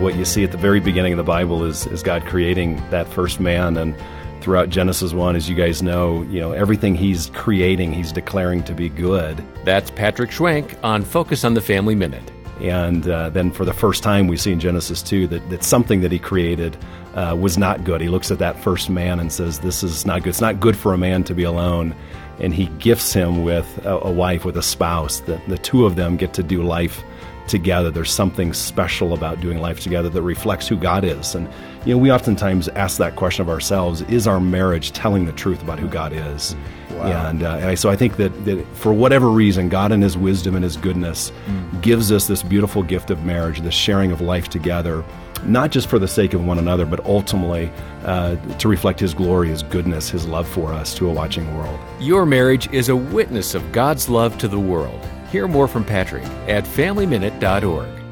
what you see at the very beginning of the Bible is, is God creating that first man and throughout Genesis 1 as you guys know, you know, everything he's creating, he's declaring to be good. That's Patrick Schwenk on Focus on the Family Minute. And uh, then for the first time, we see in Genesis 2 that, that something that he created uh, was not good. He looks at that first man and says, This is not good. It's not good for a man to be alone. And he gifts him with a, a wife, with a spouse. The, the two of them get to do life together. There's something special about doing life together that reflects who God is. And, you know, we oftentimes ask that question of ourselves is our marriage telling the truth about who God is? Wow. And, uh, and so I think that, that for whatever reason, God in His wisdom and His goodness mm. gives us this beautiful gift of marriage, this sharing of life together, not just for the sake of one another, but ultimately uh, to reflect His glory, His goodness, His love for us to a watching world. Your marriage is a witness of God's love to the world. Hear more from Patrick at FamilyMinute.org.